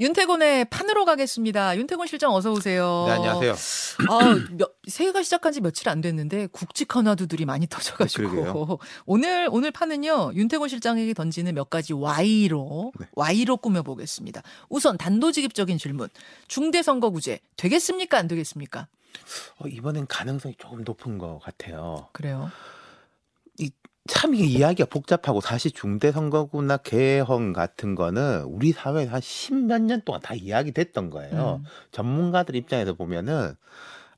윤태곤의 판으로 가겠습니다. 윤태곤 실장 어서 오세요. 네, 안녕하세요. 아, 몇, 새해가 시작한 지 며칠 안 됐는데 굵직한 화두들이 많이 터져가지고 그러게요. 오늘 오늘 판은요 윤태곤 실장에게 던지는 몇 가지 Y로 네. Y로 꾸며보겠습니다. 우선 단도직입적인 질문. 중대선거구제 되겠습니까 안 되겠습니까? 어, 이번엔 가능성이 조금 높은 것 같아요. 그래요. 참 이게 이야기가 복잡하고 사실 중대 선거구나 개헌 같은 거는 우리 사회에 한 십몇 년 동안 다 이야기 됐던 거예요. 음. 전문가들 입장에서 보면은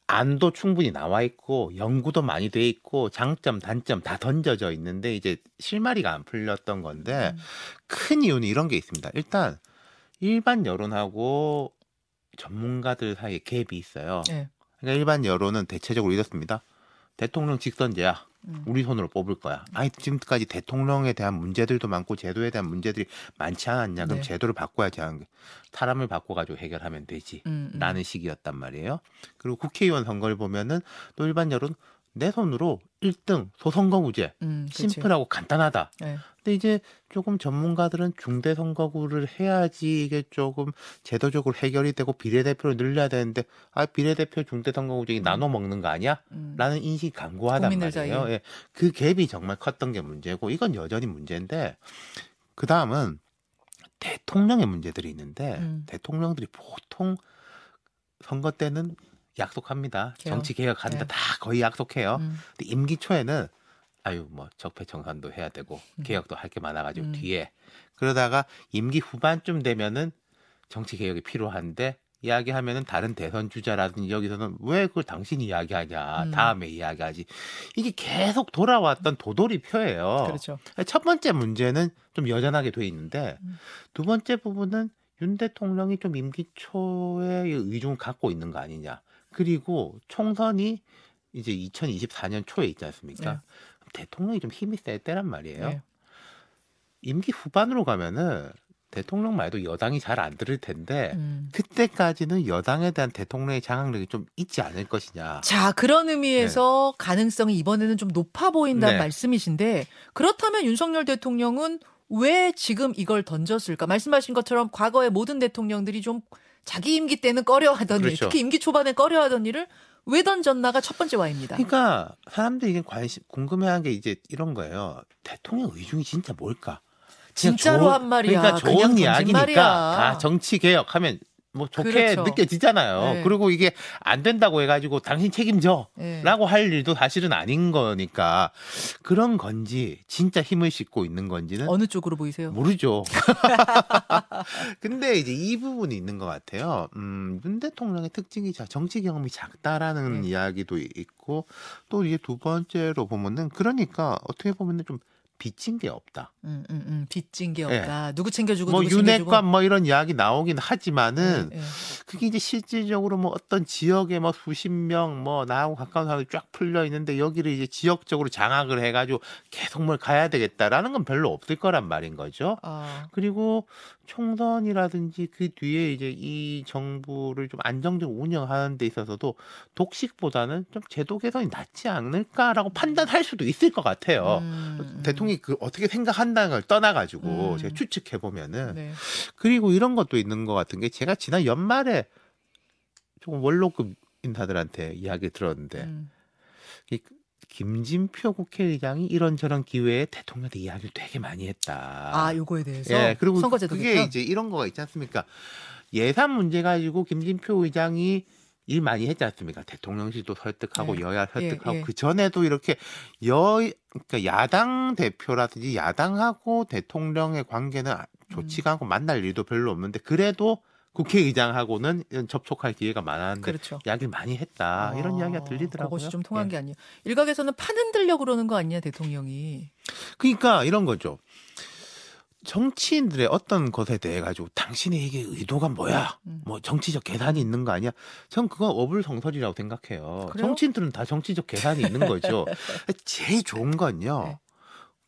안도 충분히 나와 있고 연구도 많이 돼 있고 장점 단점 다 던져져 있는데 이제 실마리가 안 풀렸던 건데 음. 큰 이유는 이런 게 있습니다. 일단 일반 여론하고 전문가들 사이에 갭이 있어요. 네. 그러니까 일반 여론은 대체적으로 이렇습니다. 대통령 직선제야. 음. 우리 손으로 뽑을 거야. 아니 지금까지 대통령에 대한 문제들도 많고 제도에 대한 문제들이 많지 않았냐? 그럼 네. 제도를 바꿔야지 하는 게 사람을 바꿔가지고 해결하면 되지. 음, 음. 라는 식이었단 말이에요. 그리고 국회의원 선거를 보면은 또 일반 여론 내 손으로 1등 소선거구제 음. 심플하고 간단하다. 네. 근데 이제 조금 전문가들은 중대 선거구를 해야지 이게 조금 제도적으로 해결이 되고 비례대표를 늘려야 되는데 아 비례대표 중대 선거구쟁이 나눠 먹는 거 아니야? 음. 라는 인식이 강고하단 말이에요. 예. 그 갭이 정말 컸던 게 문제고 이건 여전히 문제인데 그 다음은 대통령의 문제들이 있는데 음. 대통령들이 보통 선거 때는 약속합니다. 개혁. 정치 개혁한다 네. 다 거의 약속해요. 음. 근데 임기 초에는 아유 뭐 적폐 청산도 해야 되고 음. 개혁도 할 게 많아가지고 음. 뒤에 그러다가 임기 후반쯤 되면은 정치 개혁이 필요한데 이야기하면은 다른 대선 주자라든지 여기서는 왜 그걸 당신이 이야기하냐 음. 다음에 이야기하지 이게 계속 돌아왔던 도돌이 표예요. 그렇죠. 첫 번째 문제는 좀 여전하게 돼 있는데 음. 두 번째 부분은 윤 대통령이 좀 임기 초에 의중을 갖고 있는 거 아니냐. 그리고 총선이 이제 2024년 초에 있지 않습니까? 네. 대통령이 좀 힘이 셀 때란 말이에요. 네. 임기 후반으로 가면은 대통령 말도 여당이 잘 안 들을 텐데 음. 그때까지는 여당에 대한 대통령의 장악력이 좀 있지 않을 것이냐. 자, 그런 의미에서 가능성이 이번에는 좀 높아 보인다는 네. 말씀이신데 그렇다면 윤석열 대통령은 왜 지금 이걸 던졌을까? 말씀하신 것처럼 과거의 모든 대통령들이 좀 자기 임기 때는 꺼려하던 일, 그렇죠. 특히 임기 초반에 꺼려하던 일을 왜 던졌나가 첫 번째 와입니다. 그러니까 사람들이 이게 관심 궁금해하는 게 이제 이런 거예요. 대통령 의중이 진짜 뭘까? 진짜로 좋은- 한 말이야. 그러니까 좋은 이야기니까. 다 정치 개혁하면 뭐 좋게 그렇죠. 느껴지잖아요. 네. 그리고 이게 안 된다고 해가지고 당신 책임져라고 예. 할 일도 사실은 아닌 거니까 그런 건지 진짜 힘을 싣고 있는 건지는 어느 쪽으로 보이세요? 모르죠. 근데 이제 이 부분이 있는 것 같아요. 음, 윤 대통령의 특징이 자- 정치 경험이 작다라는 네. 이야기도 있고 또 이제 두 번째로 보면은 그러니까 어떻게 보면은 좀 빚진 게 없다. 음, 음, 음. 빚진 게 없다. 누구 챙겨주고 뭐 누구 챙겨주고. 윤핵관 뭐 이런 이야기 나오긴 하지만은 예, 예. 그게 이제 실질적으로 뭐 어떤 지역에 뭐 수십 명 뭐 나하고 가까운 사람이 쫙 풀려 있는데 여기를 이제 지역적으로 장악을 해가지고 계속 뭘 가야 되겠다라는 건 별로 없을 거란 말인 거죠. 아, 그리고 총선이라든지 그 뒤에 이제 이 정부를 좀 안정적으로 운영하는 데 있어서도 독식보다는 좀 제도 개선이 낫지 않을까라고 판단할 수도 있을 것 같아요. 음, 대통령이 그 어떻게 생각한다는 걸 떠나가지고 음. 제가 추측해 보면은 네. 그리고 이런 것도 있는 것 같은 게 제가 지난 연말에 조금 원로급 인사들한테 이야기 들었는데 음. 이 김진표 국회의장이 이런저런 기회에 대통령한테 이야기를 되게 많이 했다. 아, 요거에 대해서 예, 그리고 선거제도 그게 개편? 이제 이런 거가 있지 않습니까? 예산 문제 가지고 김진표 의장이 일 많이 했지 않습니까? 대통령실도 설득하고 네. 여야 설득하고 예, 예. 그 전에도 이렇게 여 그러니까 야당 대표라든지 야당하고 대통령의 관계는 아- 좋지가 않고 만날 일도 별로 없는데 그래도 국회의장하고는 접촉할 기회가 많았는데 그렇죠. 이야기를 많이 했다 이런 이야기가 들리더라고요. 그것이 좀 통한 예. 게 아니에요. 일각에서는 판 흔들려 그러는 거 아니냐 대통령이. 그러니까 이런 거죠. 정치인들의 어떤 것에 대해 가지고 당신의 이게 의도가 뭐야? 음. 뭐 정치적 계산이 있는 거 아니야? 전 그건 어불성설이라고 생각해요. 그래요? 정치인들은 다 정치적 계산이 있는 거죠. 제일 좋은 건요. 네.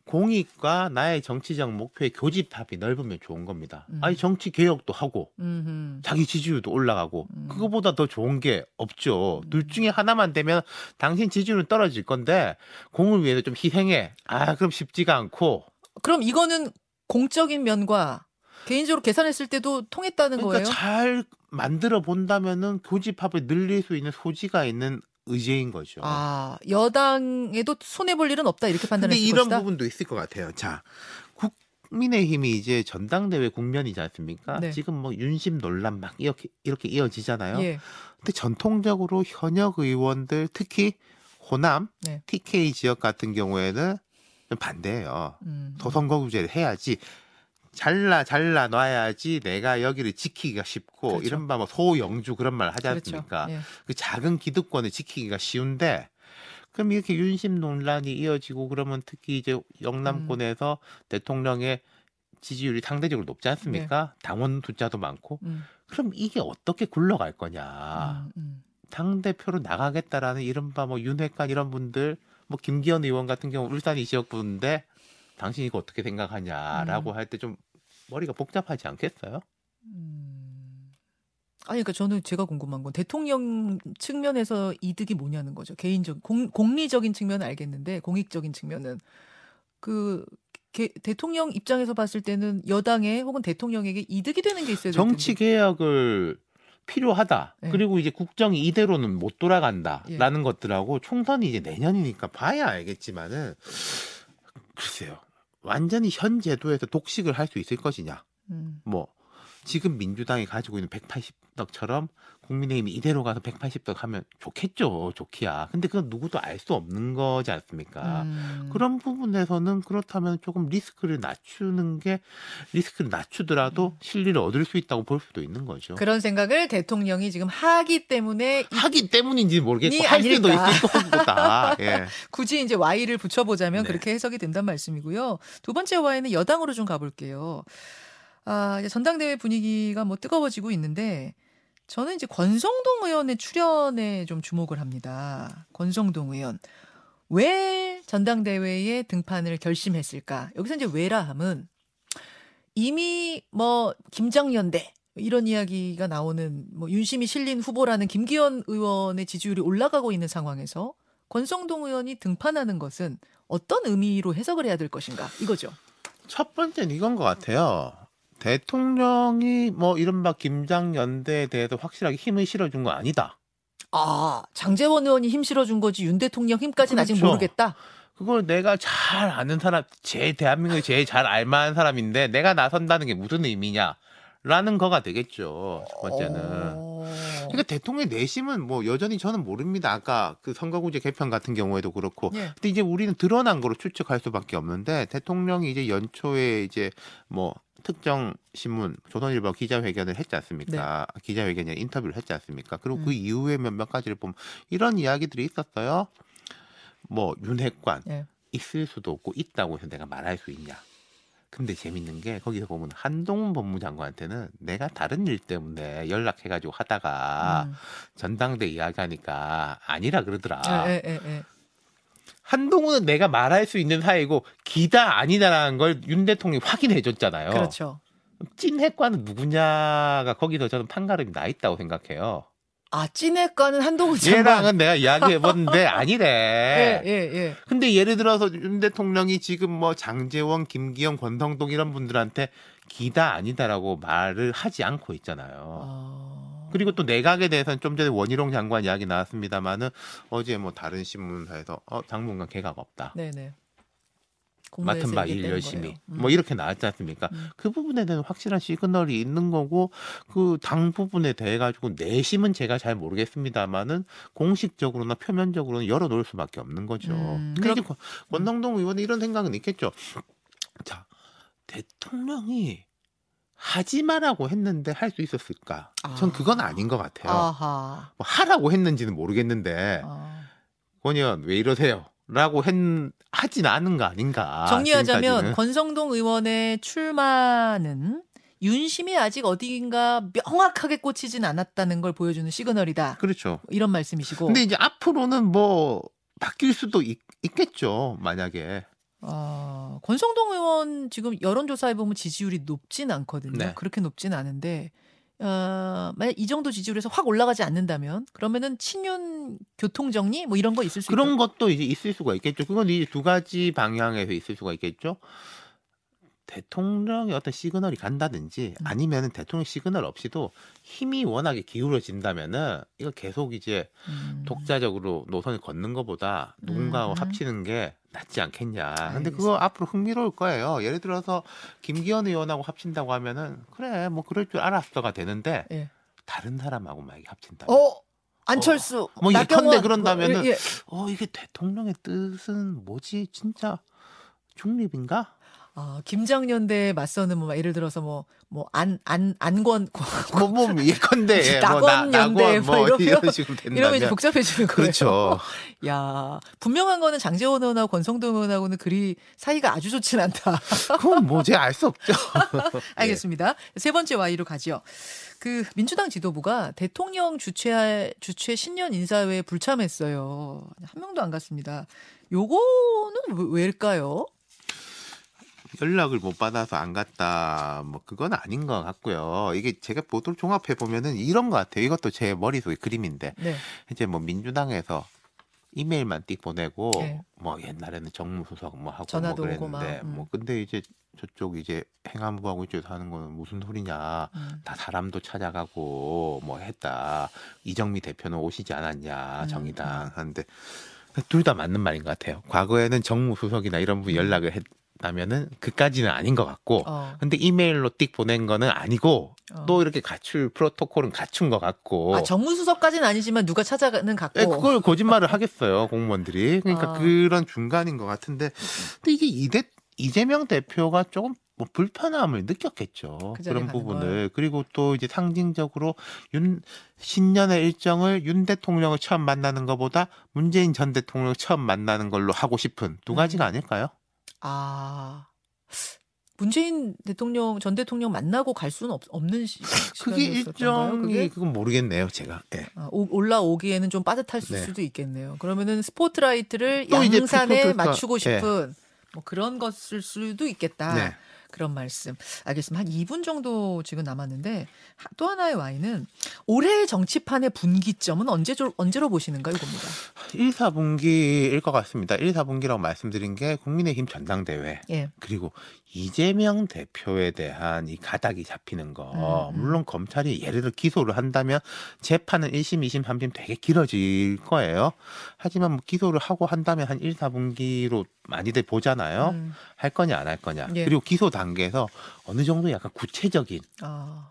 공익과 나의 정치적 목표의 교집합이 넓으면 좋은 겁니다. 음. 아니 정치 개혁도 하고 음흠. 자기 지지율도 올라가고 음. 그거보다 더 좋은 게 없죠. 음. 둘 중에 하나만 되면 당신 지지율은 떨어질 건데 공을 위해서 좀 희생해. 아 그럼 쉽지가 않고 그럼 이거는 공적인 면과 개인적으로 계산했을 때도 통했다는 그러니까 거예요. 잘 만들어 본다면은 교집합을 늘릴 수 있는 소지가 있는 의제인 거죠. 아 여당에도 손해 볼 일은 없다 이렇게 판단했을 이런 것이다. 부분도 있을 것 같아요. 자, 국민의힘이 이제 전당대회 국면이지 않습니까? 네. 지금 뭐 윤심 논란 막 이렇게 이렇게 이어지잖아요. 예. 근데 전통적으로 현역 의원들 특히 호남, 네. TK 지역 같은 경우에는 좀 반대예요. 음. 더 선거구제를 해야지. 잘라 잘라 놔야지 내가 여기를 지키기가 쉽고 그렇죠. 이른바 뭐 소영주 그런 말 하지 그렇죠. 않습니까? 예. 그 작은 기득권을 지키기가 쉬운데 그럼 이렇게 윤심 논란이 이어지고 그러면 특히 이제 영남권에서 음. 대통령의 지지율이 상대적으로 높지 않습니까? 당원 숫자도 많고 음. 그럼 이게 어떻게 굴러갈 거냐? 음, 음. 당 대표로 나가겠다라는 이른바 뭐 윤핵관 이런 분들 뭐 김기현 의원 같은 경우 울산 이 지역 분인데 당신 이거 어떻게 생각하냐라고 음. 할때 좀 머리가 복잡하지 않겠어요? 음. 아니, 그러니까 저는 제가 궁금한 건 대통령 측면에서 이득이 뭐냐는 거죠. 개인적, 공, 공리적인 측면은 알겠는데 공익적인 측면은 그 개- 대통령 입장에서 봤을 때는 여당에 혹은 대통령에게 이득이 되는 게 있어야 될 정치. 개혁을 필요하다. 네. 그리고 이제 국정이 이대로는 못 예. 돌아간다라는 것들하고 총선이 이제 내년이니까 봐야 알겠지만은 글쎄요. 완전히 현 제도에서 독식을 할 수 있을 것이냐. 음. 뭐 지금 민주당이 가지고 있는 180석처럼 국민의힘이 이대로 가서 180석 하면 좋겠죠. 좋기야. 근데 그건 누구도 알 수 없는 거지 않습니까? 음. 그런 부분에서는 그렇다면 조금 리스크를 낮추는 게 리스크를 낮추더라도 실리를 얻을 수 있다고 볼 수도 있는 거죠. 음. 그런 생각을 대통령이 지금 하기 때문에 이- 하기 때문인지 모르겠고 니할 수도. 있을 거다. 예. 굳이 이제 Y를 붙여보자면 네. 그렇게 해석이 된단 말씀이고요. 두 번째 Y는 여당으로 좀 가볼게요. 아, 이제 전당대회 분위기가 뭐 뜨거워지고 있는데 저는 이제 권성동 의원의 출연에 좀 주목을 합니다. 권성동 의원. 왜 전당대회에 등판을 결심했을까? 여기서 이제 왜라 함은 이미 뭐 김장연대 이런 이야기가 나오는 뭐 윤심이 실린 후보라는 김기현 의원의 지지율이 올라가고 있는 상황에서 권성동 의원이 등판하는 것은 어떤 의미로 해석을 해야 될 것인가 이거죠. 첫 번째는 이건 것 같아요. 대통령이 뭐 이른바 김장연대에 대해서 확실하게 힘을 실어준 거 아니다. 아 장재원 의원이 힘 실어준 거지 윤 대통령 힘까지는 아직 그렇죠. 모르겠다. 그걸 내가 잘 아는 사람, 제 대한민국에 제일 잘 알만한 사람인데 내가 나선다는 게 무슨 의미냐 라는 거가 되겠죠. 첫 번째는. 어. 그러니까 대통령 내심은 뭐 여전히 저는 모릅니다. 아까 그 선거구제 개편 같은 경우에도 그렇고. 예. 근데 이제 우리는 드러난 거로 추측할 수밖에 없는데 대통령이 이제 연초에 이제 뭐 특정 신문 조선일보 기자회견을 했지 않습니까? 기자회견에 인터뷰를 했지 않습니까? 그리고 그 음. 이후에 몇몇 가지를 보면 이런 이야기들이 있었어요. 뭐 윤핵관 예. 있을 수도 없고 있다고 해서 내가 말할 수 있냐? 근데 재밌는 게 거기서 보면 한동훈 법무장관한테는 내가 다른 일 때문에 연락해가지고 하다가 음. 전당대 이야기하니까 아니라 그러더라. 예, 예, 예, 예. 한동훈은 내가 말할 수 있는 사이고 기다 아니다라는 걸 윤 대통령이 확인해 줬잖아요. 그렇죠. 찐 핵과는 누구냐가 거기서 저는 판가름이 나 있다고 생각해요. 아 찐핵과는 한동훈 장관. 얘랑은 내가 이야기해 봤는데 예, 아니래. 예, 예. 근데 예를 들어서 윤 대통령이 지금 뭐 장재원, 김기현, 권성동 이런 분들한테 기다 아니다라고 말을 하지 않고 있잖아요. 아. 그리고 또 내각에 대해서는 좀 전에 원희룡 장관 이야기 나왔습니다만은 어제 뭐 다른 신문사에서 어 당분간 개각 없다. 네네. 맡은 바 일 열심히 거예요. 뭐 이렇게 나왔지 않습니까? 음. 그 부분에 대한 확실한 시그널이 있는 거고 그 당 부분에 대해 가지고 내심은 제가 잘 모르겠습니다만은 공식적으로나 표면적으로는 열어놓을 수밖에 없는 거죠. 음, 근데 이제 그렇- 권- 권성동 의원은 이런 생각은 있겠죠. 자 대통령이 하지 마라고 했는데 할 수 있었을까? 전 아. 그건 아닌 것 같아요. 아하. 뭐 하라고 했는지는 모르겠는데 아. 권 의원 왜 이러세요? 라고 했, 하진 않은 거 아닌가. 정리하자면 지금까지는. 권성동 의원의 출마는 윤심이 아직 어딘가 명확하게 꽂히진 않았다는 걸 보여주는 시그널이다. 그렇죠. 이런 말씀이시고. 근데 이제 앞으로는 뭐 바뀔 수도 있, 겠죠 만약에. 어, 권성동 의원 지금 여론조사에 보면 지지율이 높진 않거든요. 네. 그렇게 높진 않은데 어, 만약 이 정도 지지율에서 확 올라가지 않는다면 그러면은 친윤 교통 정리 뭐 이런 거 있을 수 그런 있다. 것도 이제 있을 수가 있겠죠. 그건 이제 두 가지 방향에서 있을 수가 있겠죠. 대통령의 어떤 시그널이 간다든지 음. 아니면은 대통령 시그널 없이도 힘이 워낙에 기울어진다면은 이거 계속 이제 음. 독자적으로 노선을 걷는 것보다 누군가와 음. 합치는 게 낫지 않겠냐. 근데 알겠습니다. 그거 앞으로 흥미로울 거예요. 예를 들어서 김기현 의원하고 합친다고 하면은 그래 뭐 그럴 줄 알았어가 되는데 예. 다른 사람하고 만약에 합친다. 어 안철수 뭐 나경원 예컨대 그런다면은 뭐, 예, 예. 어 이게 대통령의 뜻은 뭐지? 진짜 중립인가? 아, 김장년대에 맞서는 뭐 예를 들어서 뭐 뭐 안 안 안권 뭐, 뭐 예컨대 뭐 나- 낙원 연대 낙원 뭐뭐 이런 식으로 된다면 이러면 이제 복잡해지는 거예요. 그렇죠. 야 분명한 거는 장재원 의원하고 권성동 의원하고는 그리 사이가 아주 좋진 않다. 그건 뭐지 알수 없죠. 알겠습니다. 세 번째 Y로 가지요. 그 민주당 지도부가 대통령 주최할 주최 신년 인사회에 불참했어요. 한 명도 안 갔습니다. 요거는 왜- 왜일까요? 연락을 못 받아서 안 갔다. 뭐 그건 아닌 것 같고요. 이게 제가 보도를 종합해 보면은 이런 것 같아요. 이것도 제 머릿속의 그림인데 네. 이제 뭐 민주당에서 이메일만 띡 보내고 네. 뭐 옛날에는 정무수석 뭐 하고 전화도 뭐 오고 막, 그랬는데 음. 뭐 근데 이제 저쪽 이제 행안부하고 이쪽에서 하는 거는 무슨 소리냐. 음. 다 사람도 찾아가고 뭐 했다. 이정미 대표는 오시지 않았냐 음, 정의당 하는데 둘 다 맞는 말인 것 같아요. 과거에는 정무수석이나 이런 분 연락을 했 다면은 그까지는 아닌 것 같고 어. 근데 이메일로 띡 보낸 거는 아니고 어. 또 이렇게 갖출 프로토콜은 갖춘 것 같고 아 정무수석까지는 아니지만 누가 찾아가는 같고. 예, 그걸 거짓말을 하겠어요 공무원들이 그러니까 아. 그런 중간인 것 같은데 근데 이게 이대, 이재명 대표가 조금 뭐 불편함을 느꼈겠죠 그 그런 부분을 그리고 또 이제 상징적으로 윤 신년의 일정을 윤 대통령을 처음 만나는 것보다 문재인 전 대통령을 처음 만나는 걸로 하고 싶은 두 가지가 음. 아닐까요? 아 문재인 대통령 전 대통령 만나고 갈 수는 없, 없는 시, 그게? 일정이 그게? 그건 모르겠네요 제가 예. 아, 오- 올라오기에는 좀 빠듯할 네. 수도 있겠네요. 그러면은 스포트라이트를 양산에 맞추고 네. 싶은 뭐 그런 것일 수도 있겠다. 네. 그런 말씀. 알겠습니다. 한 2분 정도 지금 남았는데 하- 또 하나의 와인은 올해 정치판의 분기점은 언제 언제로 보시는가 이겁니다. 1, 4분기일 것 같습니다. 1, 4분기라고 말씀드린 게 국민의힘 전당대회 예. 그리고 이재명 대표에 대한 이 가닥이 잡히는 거 음, 음. 물론 검찰이 예를 들어 기소를 한다면 재판은 1심, 2심, 3심 되게 길어질 거예요. 하지만 뭐 기소를 하고 한다면 한 1, 4분기로 많이들 보잖아요. 음, 할 거냐 안 할 거냐. 예. 그리고 기소 단계에서 어느 정도 약간 구체적인 아,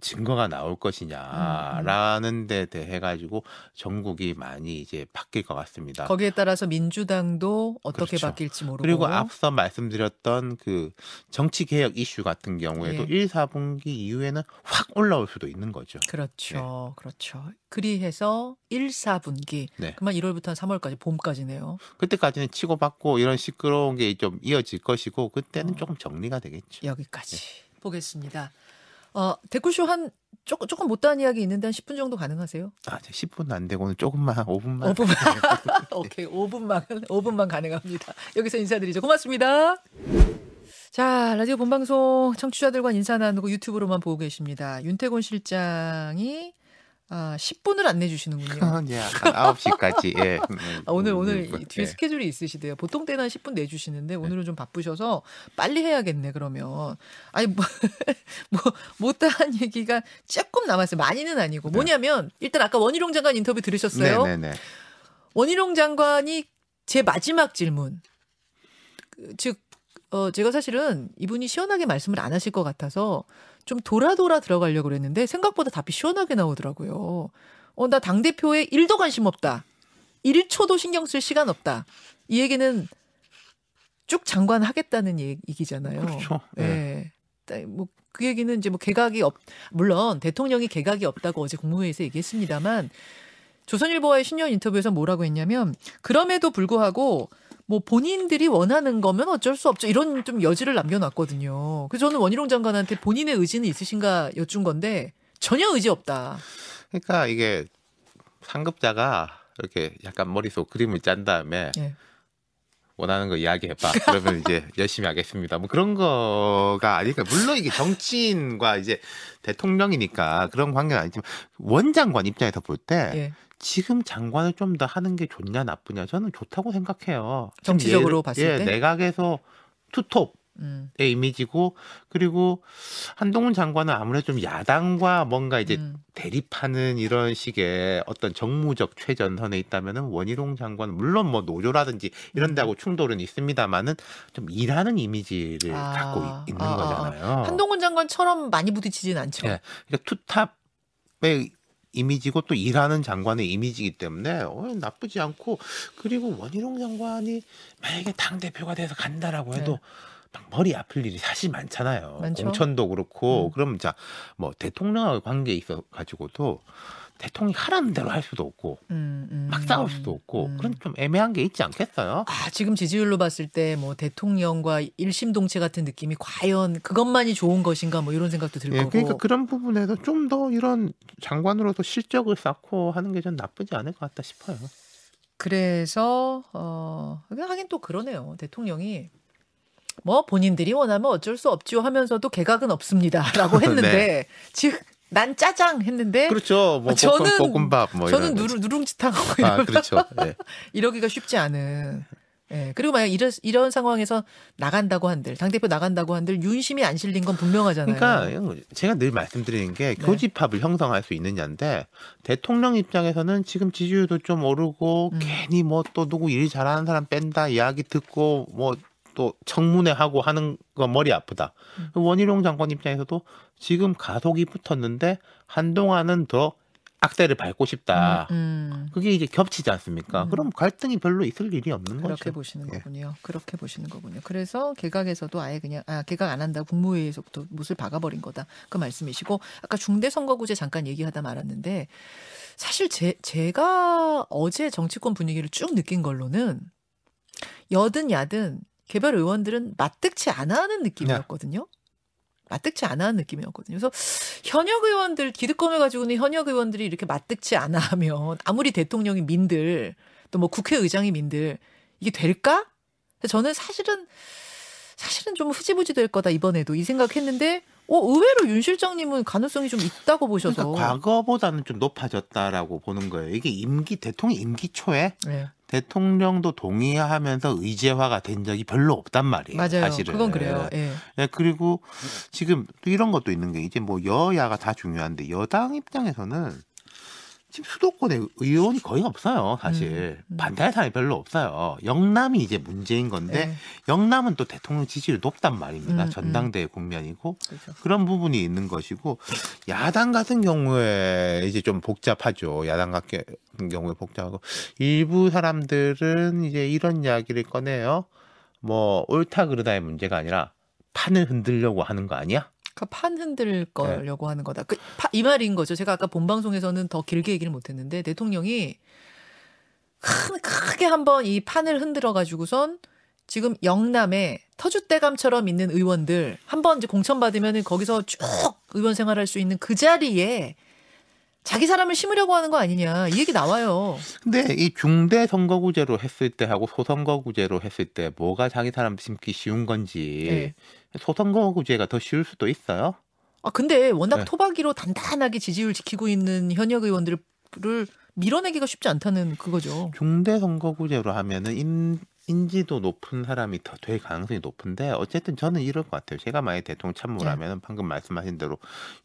증거가 나올 음, 음. 것이냐라는 데 대해 가지고 전국이 많이 이제 바뀔 것 같습니다. 거기에 따라서 민주당도 어떻게 그렇죠. 바뀔지 모르고 그리고 앞서 말씀드렸던 그 정치 개혁 이슈 같은 경우에도 예. 1, 4분기 이후에는 확 올라올 수도 있는 거죠. 그렇죠. 그렇죠. 그리해서 1, 4분기 네. 그만 1월부터 3월까지 봄까지네요. 그때까지는 치고받고 이런 시끄러운 게 좀 이어질 것이고 그때는 어. 조금 정리가 되겠죠. 여기까지 보겠습니다. 어, 댓글쇼 한 조금 조금 못다한 이야기 있는데 한 10분 정도 가능하세요? 아, 이제 10분 안 되고는 조금만 한 5분만. 5분만. 오케이. 5분만 5분만 가능합니다. 여기서 인사드리죠. 고맙습니다. 자, 라디오 본방송 청취자들과 인사 나누고 유튜브로만 보고 계십니다. 윤태곤 실장이 아, 10분을 안 내 주시는군요. 예, 한 9시까지. 예. 아, 오늘 오늘 음, 이 뒤에 예. 스케줄이 있으시대요. 보통 때는 한 10분 내 주시는데 오늘은 좀 바쁘셔서 빨리 해야겠네 그러면. 아니 뭐, 뭐 못다한 얘기가 조금 남았어요. 많이는 아니고 네. 뭐냐면 일단 아까 원희룡 장관 인터뷰 들으셨어요? 네 네 네. 원희룡 장관이 제 마지막 질문. 그, 즉, 어, 제가 사실은 이분이 시원하게 말씀을 안 하실 것 같아서 좀 돌아 돌아 들어가려고 그랬는데 생각보다 답이 시원하게 나오더라고요. 어, 나 당대표에 1도 관심 없다. 1초도 신경 쓸 시간 없다. 이 얘기는 쭉 장관 하겠다는 얘기잖아요. 그렇죠. 예. 뭐, 그 얘기는 이제 뭐 개각이 없, 물론 대통령이 개각이 없다고 어제 국무회의에서 얘기했습니다만 조선일보와의 신년 인터뷰에서 뭐라고 했냐면 그럼에도 불구하고 뭐 본인들이 원하는 거면 어쩔 수 없죠. 이런 좀 여지를 남겨놨거든요. 그래서 저는 원희룡 장관한테 본인의 의지는 있으신가 여쭌 건데 전혀 의지 없다. 그러니까 이게 상급자가 이렇게 약간 머릿속 그림을 짠 다음에 예. 원하는 거 이야기해봐. 그러면 이제 열심히 하겠습니다. 뭐 그런 거가 아니니까 물론 이게 정치인과 이제 대통령이니까 그런 관계는 아니지만 원장관 입장에서 볼때 예. 지금 장관을 좀 더 하는 게 좋냐 나쁘냐 저는 좋다고 생각해요. 정치적으로 예를- 봤을 예, 때? 내각에서 투톱 음, 이미지고 그리고 한동훈 장관은 아무래도 좀 야당과 뭔가 이제 음. 대립하는 이런 식의 어떤 정무적 최전선에 있다면은 원희룡 장관은 물론 뭐 노조라든지 이런 음. 데하고 충돌은 있습니다만은 좀 일하는 이미지를 아, 갖고 이- 있는 아, 아, 아. 거잖아요. 한동훈 장관처럼 많이 부딪히진 않죠. 예. 그러니까 two top 의 이미지고 또 일하는 장관의 이미지이기 때문에 어, 나쁘지 않고 그리고 원희룡 장관이 만약에 당 대표가 돼서 간다라고 해도 네. 막 머리 아플 일이 사실 많잖아요. 많죠. 공천도 그렇고 음. 그럼 자뭐 대통령과 관계에 있어 가지고도 대통령이 하라는 대로 할 수도 없고 음, 음, 막 싸울 수도 없고 음. 그런 좀 애매한 게 있지 않겠어요? 아, 지금 지지율로 봤을 때 뭐 대통령과 일심동체 같은 느낌이 과연 그것만이 좋은 것인가 뭐 이런 생각도 들 예, 거고. 그러니까 그런 부분에서 좀 더 이런 장관으로서 실적을 쌓고 하는 게전 나쁘지 않을 것 같다 싶어요. 그래서 어 하긴 또 그러네요. 대통령이 뭐 본인들이 원하면 어쩔 수 없죠 하면서도 개각은 없습니다라고 했는데 네. 즉 난 짜장 했는데 그렇죠. 뭐 저는- 볶음, 볶음밥 뭐 저는. 누룽, 누룽지탕하고 아, 이러면 그렇죠. 예. 이러기가 쉽지 않은. 예. 그리고 만약 이런 이런 상황에서 나간다고 한들 당 대표 나간다고 한들 윤심이 안 실린 건 분명하잖아요. 그러니까 제가 늘 말씀드리는 게 네. 교집합을 형성할 수 있느냐인데 대통령 입장에서는 지금 지지율도 좀 오르고 음. 괜히 뭐 또 누구 일 잘하는 사람 뺀다 이야기 듣고 뭐 또 청문회 하고 하는 거 머리 아프다. 음. 원희룡 장관 입장에서도 지금 가속이 붙었는데 한동안은 더 악대를 밟고 싶다. 음, 음. 그게 이제 겹치지 않습니까? 음. 그럼 갈등이 별로 있을 일이 없는 그렇게 거죠. 보시는 예. 거군요. 그렇게 보시는 거군요. 그래서 개각에서도 아예 그냥 아 개각 안 한다 국무회의에서부터 못을 박아버린 거다 그 말씀이시고 아까 중대 선거구제 잠깐 얘기하다 말았는데 사실 제 제가 어제 정치권 분위기를 쭉 느낀 걸로는 여든 야든 개별 의원들은 맞득치 않아 하는 느낌이었거든요. 맞득치 않아 하는 느낌이었거든요. 그래서 현역 의원들 기득권을 가지고는 현역 의원들이 이렇게 맞득치 않아 하면 아무리 대통령이 민들 또 뭐 국회의장이 민들 이게 될까? 저는 사실은 사실은 좀 흐지부지 될 거다 이번에도 이 생각했는데 어 의외로 윤 실장님은 가능성이 좀 있다고 보셔서 그러니까 과거보다는 좀 높아졌다라고 보는 거예요. 이게 임기 대통령 임기 초에 네, 대통령도 동의하면서 의제화가 된 적이 별로 없단 말이에요. 맞아요. 사실은. 그건 그래요. 예. 네, 그리고 지금 또 이런 것도 있는 게 이제 뭐 여야가 다 중요한데 여당 입장에서는 지금 수도권에 의원이 거의 없어요. 사실 음, 음. 반대할 사람이 별로 없어요. 영남이 이제 문제인 건데 예. 영남은 또 대통령 지지율이 높단 말입니다. 음, 전당대회 국면이고 그렇죠. 그런 부분이 있는 것이고 야당 같은 경우에 이제 좀 복잡하죠. 야당 같은 경우에 복잡하고 일부 사람들은 이제 이런 이야기를 꺼내요. 뭐 옳다 그르다의 문제가 아니라 판을 흔들려고 하는 거 아니야? 그판 흔들 네. 거려고 하는 거다. 그, 파- 이 말인 거죠. 제가 아까 본 방송에서는 더 길게 얘기를 못했는데 대통령이 큰 크게 한번 이 판을 흔들어 가지고선 지금 영남에 터줏대감처럼 있는 의원들 한번 이제 공천 받으면 거기서 쭉 의원 생활할 수 있는 그 자리에 자기 사람을 심으려고 하는 거 아니냐 이 얘기 나와요. 근데 이 중대 선거구제로 했을 때 하고 소선거구제로 했을 때 뭐가 자기 사람 심기 쉬운 건지 네. 소선거구제가 더 쉬울 수도 있어요. 아 근데 워낙 네. 토박이로 단단하게 지지율 지키고 있는 현역 의원들을 밀어내기가 쉽지 않다는 그거죠. 중대 선거구제로 하면은 인, 인지도 높은 사람이 더 될 가능성이 높은데 어쨌든 저는 이럴 것 같아요. 제가 만약 대통령 참모를 네. 방금 말씀하신 대로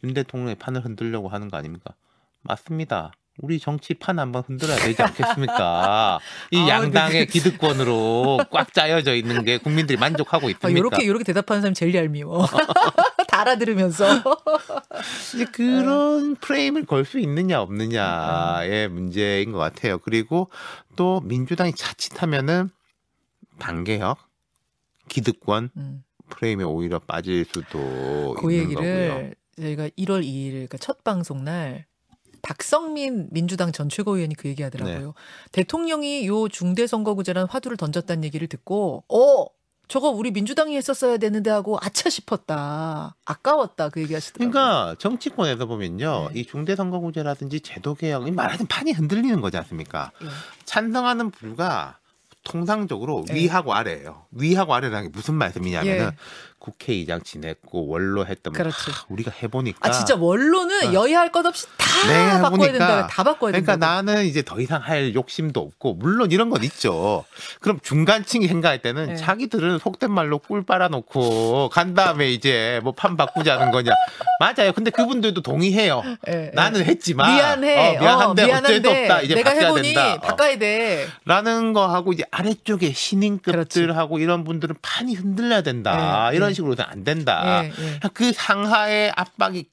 윤 대통령의 판을 흔들려고 하는 거 아닙니까? 맞습니다. 우리 정치판 한번 흔들어야 되지 않겠습니까? 이 아, 양당의 기득권으로 꽉 짜여져 있는 게 국민들이 만족하고 아, 있습니까? 요렇게 요렇게 대답하는 사람 제일 얄미워. 다 알아들으면서. 이제 네. 그런 프레임을 걸 수 있느냐 없느냐의 문제인 것 같아요. 그리고 또 민주당이 자칫하면은 반개혁, 기득권 음, 프레임에 오히려 빠질 수도 그 있는 거고요. 얘기를 저희가 1월 2일 그러니까 첫 방송 날 박성민 민주당 전 최고위원이 그 얘기하더라고요. 네. 대통령이 요 중대선거구제라는 화두를 던졌다는 얘기를 듣고 어 저거 우리 민주당이 했었어야 되는데 하고 아차 싶었다. 아까웠다 그 얘기하시더라고요. 그러니까 정치권에서 보면요, 네. 이 중대선거구제라든지 제도개혁, 이 말하자면 판이 흔들리는 거지 않습니까? 예. 찬성하는 부가 통상적으로 네. 위하고 아래예요. 위하고 아래라는 게 무슨 말씀이냐면은 예. 국회의장 지냈고 원로 했던 그렇지. 하, 우리가 해보니까 아 진짜 원로는 어. 여의할 것 없이 다 네, 바꿔야. 된다. 다 바꿔야 된다. 그러니까 나는 이제 더 이상 할 욕심도 없고 물론 이런 건 있죠. 그럼 중간층이 생각할 때는 네. 자기들은 속된 말로 꿀 빨아놓고 간 다음에 이제 뭐 판 바꾸자는 거냐. 맞아요. 근데 그분들도 동의해요. 예, 예. 나는 했지만 미안해. 어, 미안한데 어, 어, 쩔 수 없다. 이제 내가 바꿔야 해보니 된다. 어. 바꿔야 돼. 라는 거 하고 이제 아래쪽에 신인급들하고 이런 분들은 판이 흔들려야 된다. 네, 이런 네. 식으로는 안 된다. 예, 예. 그 상하의 압박이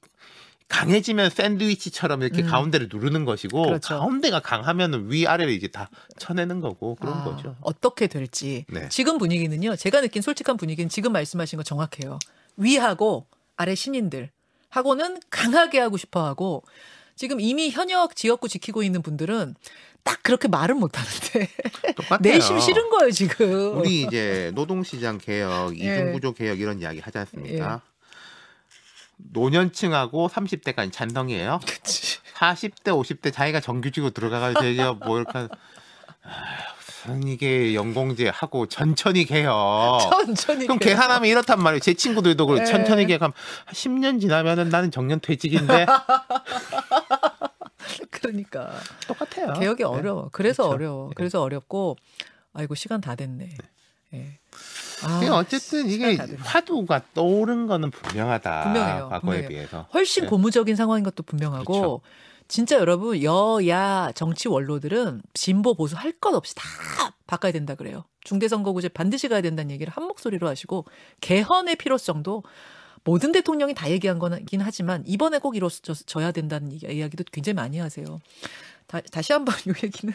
강해지면 샌드위치처럼 이렇게 음. 가운데를 누르는 것이고 그렇죠. 가운데가 강하면 위 아래를 이제 다 쳐내는 거고 그런 아, 거죠. 어떻게 될지. 네. 지금 분위기는요. 제가 느낀 솔직한 분위기는 지금 말씀하신 거 정확해요. 위하고 아래 신인들 하고는 강하게 하고 싶어 하고 지금 이미 현역 지역구 지키고 있는 분들은 딱 그렇게 말은 못 하는데 똑같아요. 내심 싫은 거예요, 지금. 우리 이제 노동시장 개혁, 예. 이중구조 개혁 이런 이야기 하지 않습니까? 노년층하고 30대까지 찬성이에요. 그치. 40대, 50대 자기가 정규직으로 들어가가지고 되게 뭐 이렇게 아, 무슨 이게 연공제 하고 천천히 개혁. 천천히. 그럼. 계산하면 이렇단 말이에요. 제 친구들도 그래. 예. 천천히 한 10년 지나면은 나는 정년 퇴직인데 그러니까 똑같아요. 개혁이 네. 어려워. 그래서 그렇죠. 어려워. 네. 그래서 어렵고 아이고 시간 다 됐네. 예. 아, 그러니까 어쨌든 이게. 화두가 떠오른 거는 분명하다. 분명해요. 과거에 분명해요. 비해서. 훨씬 네. 고무적인 상황인 것도 분명하고 그쵸. 진짜 여러분 여야 정치 원로들은 진보 보수 할 것 없이 다 바꿔야 된다 그래요. 중대선거구제 반드시 가야 된다는 얘기를 한 목소리로 하시고 개헌의 필요성도 모든 대통령이 다 얘기한 거긴 하지만 이번에 꼭 이루어져야 된다는 이야기도 굉장히 많이 하세요. 다, 다시 한 번 이 얘기는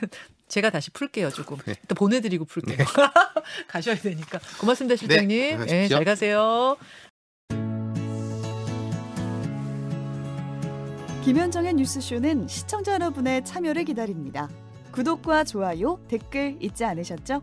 제가 다시 풀게요 조금. 네. 일단 보내드리고 풀게요. 가셔야 되니까. 고맙습니다 실장님. 네, 네. 잘 가세요. 김현정의 뉴스쇼는 시청자 여러분의 참여를 기다립니다. 구독과 좋아요, 댓글 잊지 않으셨죠?